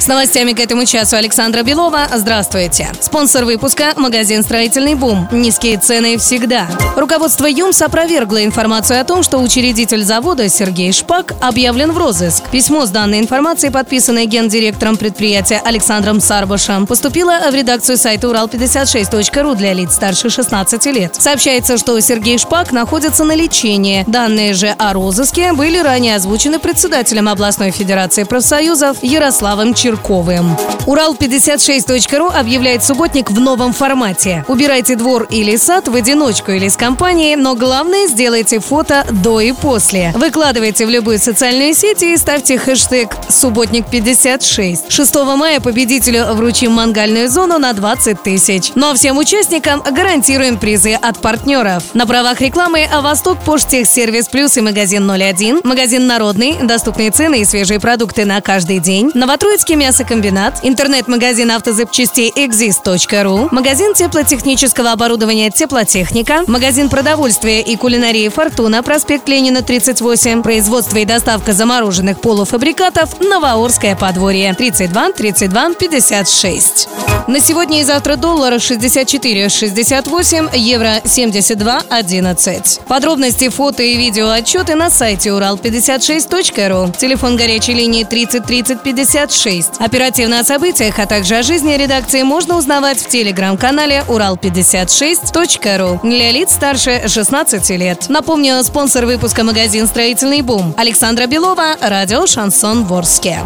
С новостями к этому часу Александра Белова. Здравствуйте. Спонсор выпуска – магазин «Строительный бум». Низкие цены всегда. Руководство ЮМС опровергло информацию о том, что учредитель завода Сергей Шпак объявлен в розыск. Письмо с данной информацией, подписанное гендиректором предприятия Александром Сарбашем, поступило в редакцию сайта урал56.ру для лиц старше 16 лет. Сообщается, что Сергей Шпак находится на лечении. Данные же о розыске были ранее озвучены председателем областной федерации профсоюзов Ярославом Черновым. Чирковым. Урал56.ру объявляет субботник в новом формате. Убирайте двор или сад в одиночку или с компанией, но главное сделайте фото до и после. Выкладывайте в любую социальную сеть и ставьте хэштег «Субботник56». 6 мая победителю вручим мангальную зону на 20 тысяч. Ну а всем участникам гарантируем призы от партнеров. На правах рекламы «Восток Поштехсервис Плюс» и магазин 01, магазин «Народный», доступные цены и свежие продукты на каждый день, Новотроицкий мясокомбинат, интернет-магазин автозапчастей exist.ru, магазин теплотехнического оборудования «Теплотехника», магазин продовольствия и кулинарии «Фортуна», проспект Ленина, 38, производство и доставка замороженных полуфабрикатов «Новоорское подворье», 32 32 56. На сегодня и завтра доллар 64,68, евро 72,11. Подробности, фото и видео отчеты на сайте урал56.ру. Телефон горячей линии 30 30 56. Оперативно о событиях, а также о жизни редакции можно узнавать в телеграм-канале урал56.ру для лиц старше 16 лет. Напомню, спонсор выпуска магазин «Строительный бум» Александра Белова, радио «Шансон Ворске».